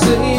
Say.